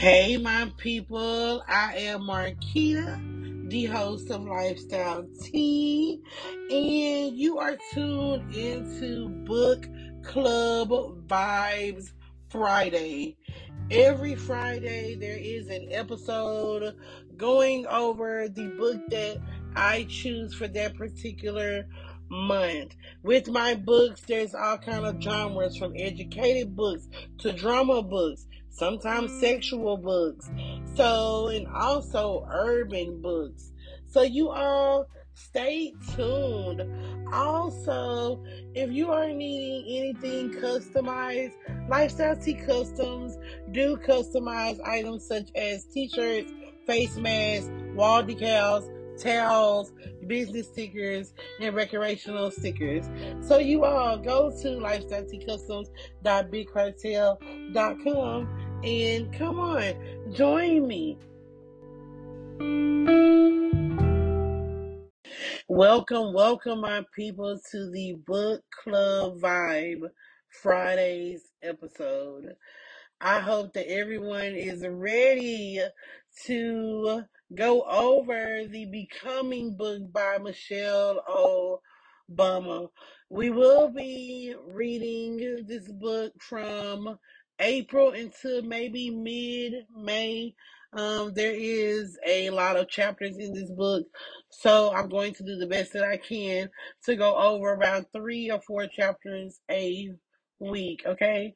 Hey, my people. I am Marquita, the host of Lifestyle Tea, and you are tuned into Book Club Vibes Friday. Every Friday, there is an episode going over the book that I choose for that particular month. With my books, there's all kind of genres from educated books to drama books sometimes mm. sexual books. So, and also urban books. So, you all stay tuned. Also, if you are needing anything customized, Lifestyle Tea Customs do customize items such as t shirts, face masks, wall decals, towels, business stickers, and recreational stickers. So you all go to lifestyleteacustoms.bigcartel.com and come on, join me. Welcome, welcome, my people, to the Book Club Vibe Fridays episode. I hope that everyone is ready to go over the Becoming book by Michelle Obama. We will be reading this book from April until maybe mid May. Um, there is a lot of chapters in this book, so I'm going to do the best that I can to go over around three or four chapters a week. Okay.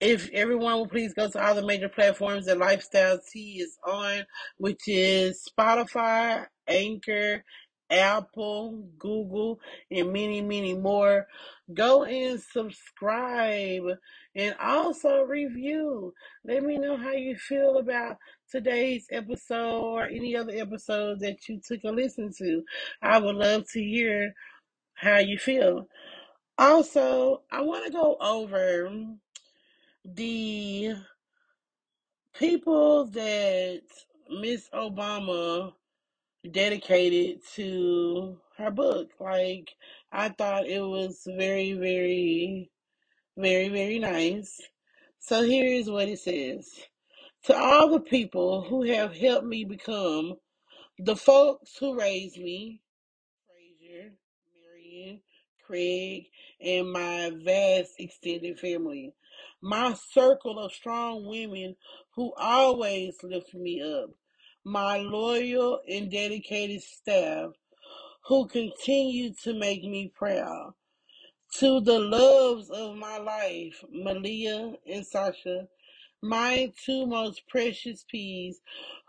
If everyone will please go to all the major platforms that Lifestyle Tea is on, which is Spotify, Anchor, Apple, Google, and many, many more. Go and subscribe and also review. Let me know how you feel about today's episode or any other episodes that you took a listen to. I would love to hear how you feel. Also, I want to go over the people that Miss Obama dedicated to her book. Like, I thought it was very, very, very, very nice. So here is what it says. To all the people who have helped me become the folks who raised me, Fraser, Craig, and my vast extended family. My circle of strong women who always lift me up. My loyal and dedicated staff who continue to make me proud. To the loves of my life, Malia and Sasha, my two most precious peas,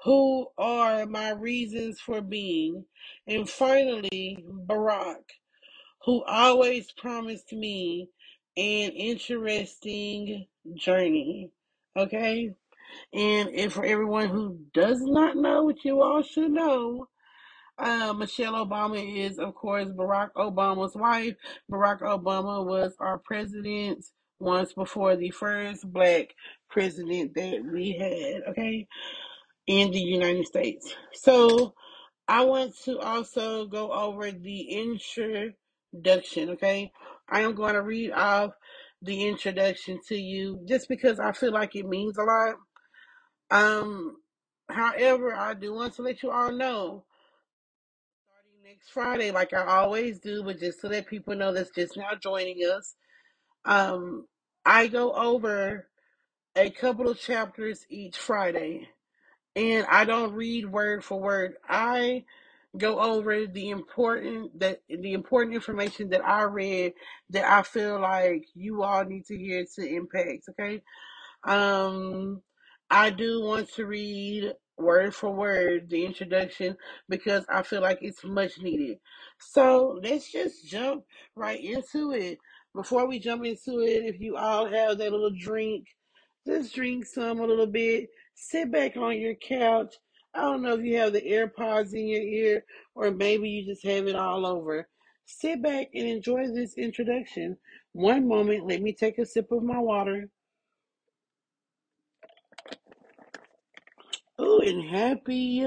who are my reasons for being. And finally, Barack, who always promised me an interesting journey. Okay? And, and for everyone who does not know what you all should know, uh, Michelle Obama is, of course, Barack Obama's wife. Barack Obama was our president once before the first black president that we had, okay, in the United States. So I want to also go over the introduction, okay? I am going to read off the introduction to you just because I feel like it means a lot. Um, however, I do want to let you all know starting next Friday, like I always do, but just to let people know that's just now joining us. Um, I go over a couple of chapters each Friday, and I don't read word for word. I go over the important that the important information that I read that I feel like you all need to hear to impact. Okay, um, I do want to read word for word the introduction because I feel like it's much needed. So let's just jump right into it. Before we jump into it, if you all have that little drink, just drink some a little bit. Sit back on your couch. I don't know if you have the AirPods in your ear or maybe you just have it all over. Sit back and enjoy this introduction. One moment, let me take a sip of my water. Oh, and happy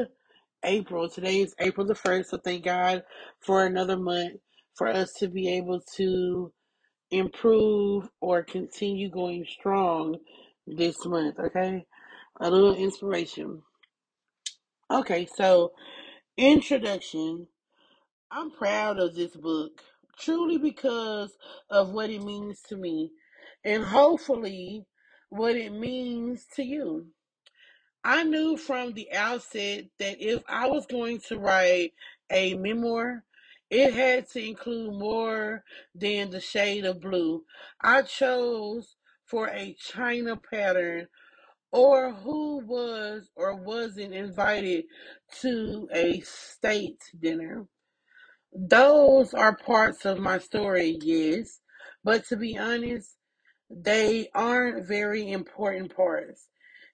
April. Today is April the 1st, so thank God for another month for us to be able to improve or continue going strong this month, okay? A little inspiration. Okay, so introduction. I'm proud of this book, truly because of what it means to me, and hopefully what it means to you. I knew from the outset that if I was going to write a memoir, it had to include more than the shade of blue. I chose for a China pattern or who was or wasn't invited to a state dinner. Those are parts of my story, yes, but to be honest, they aren't very important parts.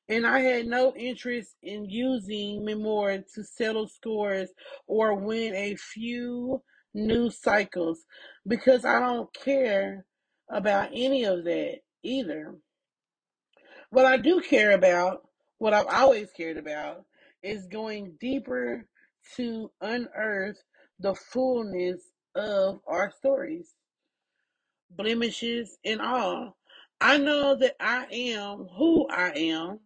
And I had no interest in using memoir to settle scores or win a few news cycles because I don't care about any of that either. What I do care about, what I've always cared about, is going deeper to unearth the fullness of our stories, blemishes and all. I know that I am who I am,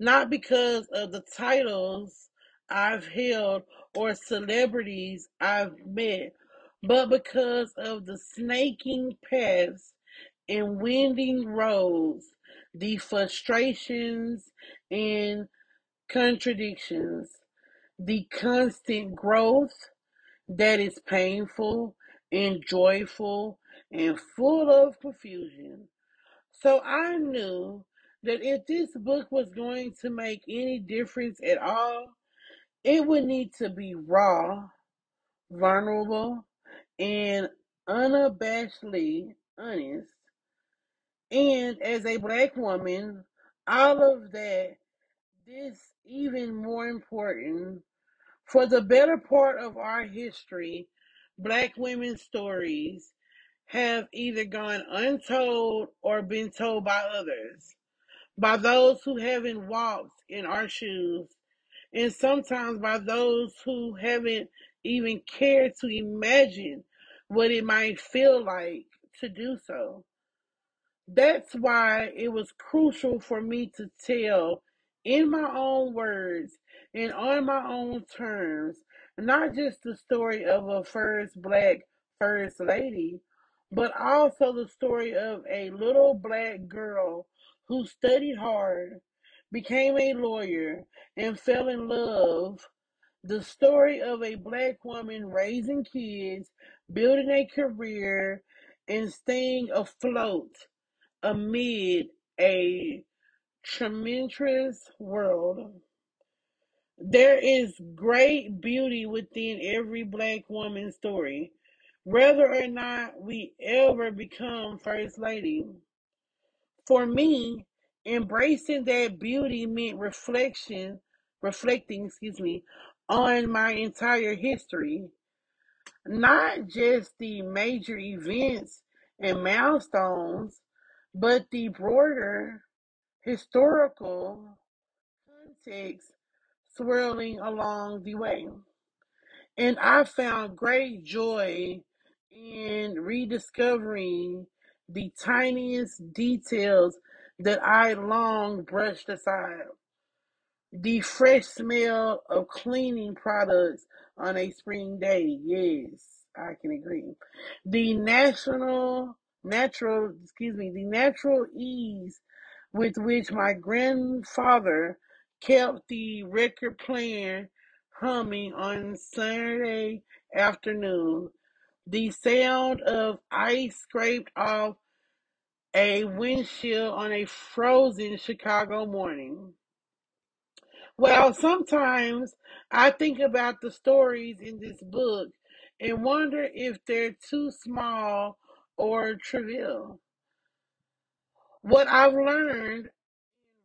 not because of the titles I've held or celebrities I've met, but because of the snaking paths and winding roads, the frustrations and contradictions, the constant growth that is painful and joyful and full of confusion. So I knew that if this book was going to make any difference at all, it would need to be raw, vulnerable, and unabashedly honest And as a black woman, all of that, this even more important. For the better part of our history, black women's stories have either gone untold or been told by others, by those who haven't walked in our shoes, and sometimes by those who haven't even cared to imagine what it might feel like to do so. That's why it was crucial for me to tell in my own words and on my own terms, not just the story of a first black first lady, but also the story of a little black girl who studied hard, became a lawyer, and fell in love. The story of a black woman raising kids, building a career, and staying afloat amid a tremendous world. There is great beauty within every black woman's story, whether or not we ever become First Lady. For me, embracing that beauty meant reflection, reflecting, excuse me, on my entire history, not just the major events and milestones, but the broader historical context swirling along the way. And I found great joy in rediscovering the tiniest details that I long brushed aside. The fresh smell of cleaning products on a spring day. Yes, I can agree. The national, natural, excuse me, the natural ease with which my grandfather kept the record playing humming on Saturday afternoon. The sound of ice scraped off a windshield on a frozen Chicago morning. Well, sometimes I think about the stories in this book and wonder if they're too small or trivial. What I've learned and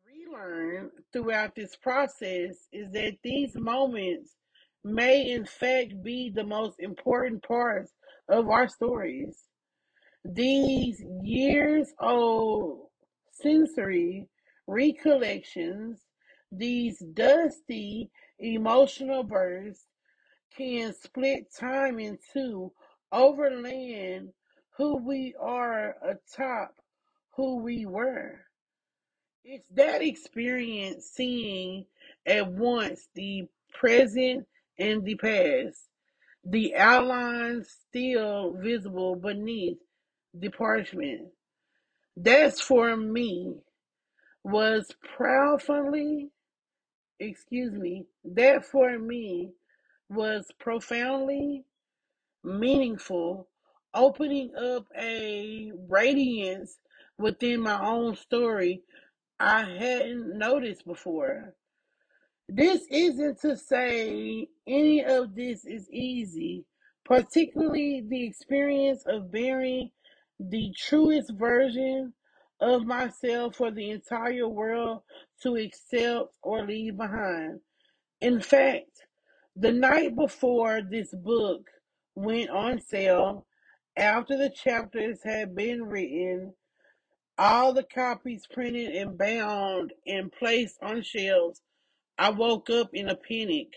relearn throughout this process is that these moments may in fact be the most important parts of our stories. These years old sensory recollections, these dusty emotional bursts can split time in two, overlaying who we are atop who we were. It's that experience seeing at once the present and the past, the outlines still visible beneath the parchment. That's for me was profoundly, excuse me, that for me was profoundly meaningful, opening up a radiance within my own story I hadn't noticed before. This isn't to say any of this is easy, particularly the experience of bearing the truest version of myself for the entire world to accept or leave behind. In fact, the night before this book went on sale, after the chapters had been written, all the copies printed and bound and placed on shelves, I woke up in a panic.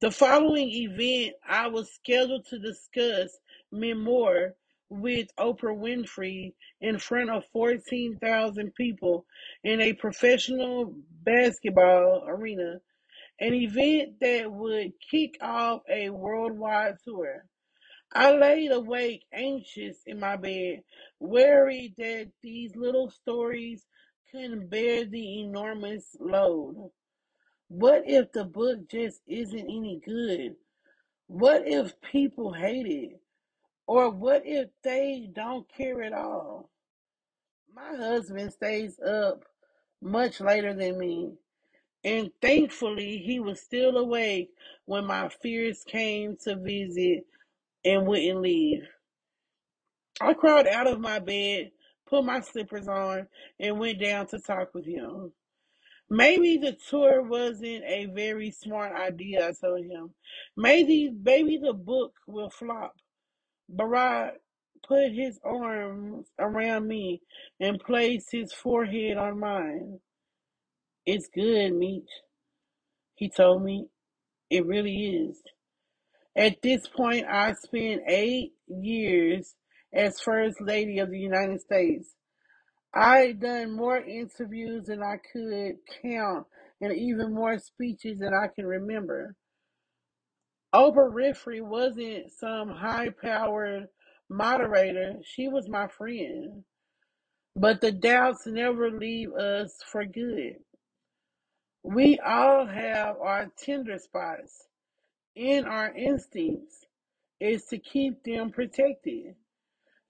The following event, I was scheduled to discuss memoir with Oprah Winfrey in front of 14,000 people in a professional basketball arena, an event that would kick off a worldwide tour. I laid awake, anxious in my bed, worried that these little stories couldn't bear the enormous load. What if the book just isn't any good? What if people hate it? Or what if they don't care at all? My husband stays up much later than me, and thankfully he was still awake when my fears came to visit and wouldn't leave. I crawled out of my bed, put my slippers on, and went down to talk with him. Maybe the tour wasn't a very smart idea, I told him. Maybe maybe the book will flop. Barack put his arms around me and placed his forehead on mine. It's good, Meech, he told me. It really is. At this point, I spent eight years as First Lady of the United States. I'd done more interviews than I could count and even more speeches than I can remember. Oprah Winfrey wasn't some high powered moderator, she was my friend. But the doubts never leave us for good. We all have our tender spots, and our instincts is to keep them protected.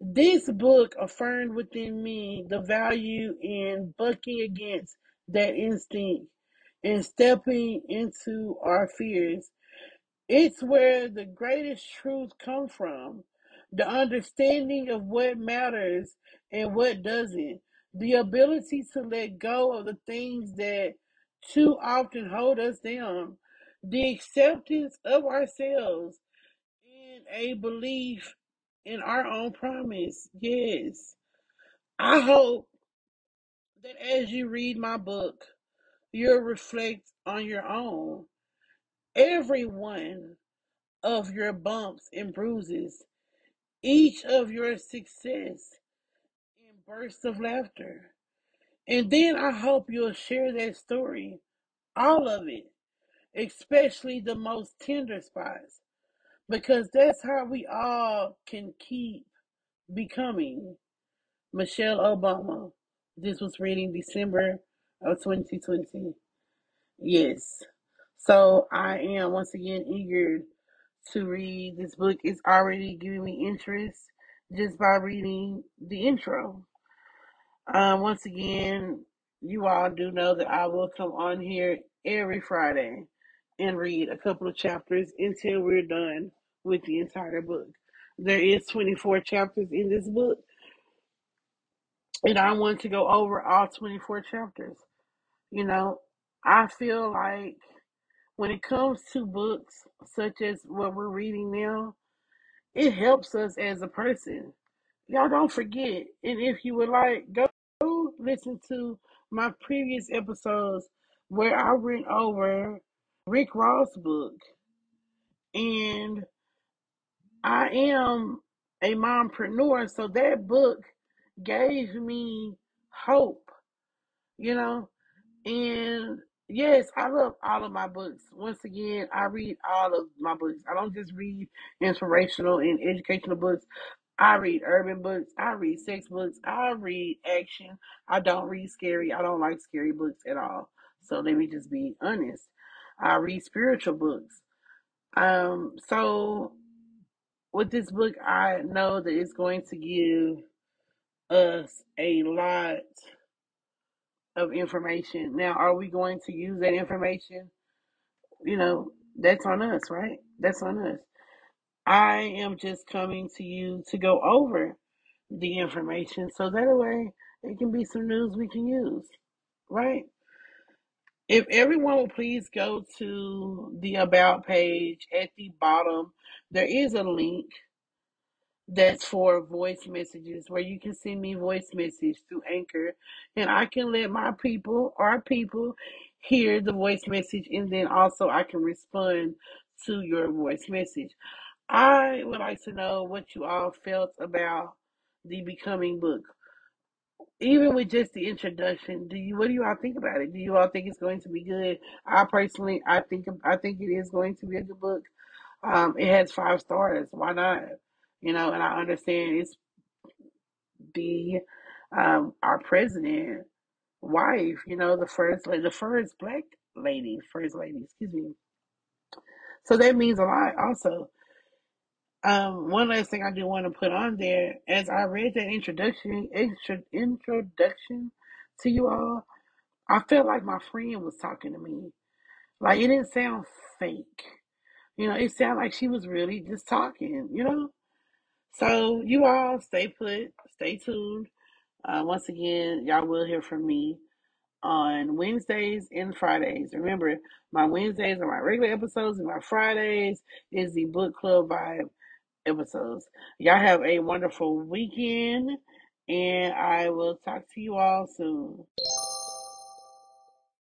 This book affirmed within me the value in bucking against that instinct and stepping into our fears. It's where the greatest truths come from. The understanding of what matters and what doesn't. The ability to let go of the things that too often hold us down. The acceptance of ourselves and a belief in our own promise. Yes. I hope that as you read my book, you'll reflect on your own. Every one of your bumps and bruises, each of your success and bursts of laughter. And then I hope you'll share that story, all of it, especially the most tender spots, because that's how we all can keep becoming. Michelle Obama. This was reading December of 2020. Yes. So I am once again eager to read this book. It's already giving me interest just by reading the intro. Um, once again, you all do know that I will come on here every Friday and read a couple of chapters until we're done with the entire book. There is 24 chapters in this book and I want to go over all 24 chapters. You know, I feel like when it comes to books such as what we're reading now, it helps us as a person. Y'all don't forget, and if you would like, go listen to my previous episodes where I went over Rick Ross' book, and I am a mompreneur, so that book gave me hope you know? And yes, I love all of my books. Once again, I read all of my books. I don't just read inspirational and educational books. I read urban books. I read sex books. I read action. I don't read scary. I don't like scary books at all. So let me just be honest. I read spiritual books. Um, so with this book, I know that it's going to give us a lot of information. Now, are we going to use that information? You know, that's on us, right? That's on us. I am just coming to you to go over the information so that way it can be some news we can use, right? If everyone will please go to the About page at the bottom, there is a link that's for voice messages where you can send me voice message through Anchor and I can let my people, our people, hear the voice message and then also I can respond to your voice message. I would like to know what you all felt about the Becoming book. Even with just the introduction, do you what do you all think about it? Do you all think it's going to be good? I personally I think I think it is going to be a good book. Um, it has five stars. Why not? You know, and I understand it's the um our president wife, you know, the first the first black lady, first lady, excuse me. So that means a lot also. Um, one last thing I do want to put on there, as I read that introduction, intro, introduction to you all, I felt like my friend was talking to me. Like it didn't sound fake. You know, it sounded like she was really just talking, you know? So you all stay put, stay tuned. Uh, once again, y'all will hear from me on Wednesdays and Fridays. Remember, my Wednesdays are my regular episodes, and my Fridays is the book club vibe episodes. Y'all have a wonderful weekend, and I will talk to you all soon.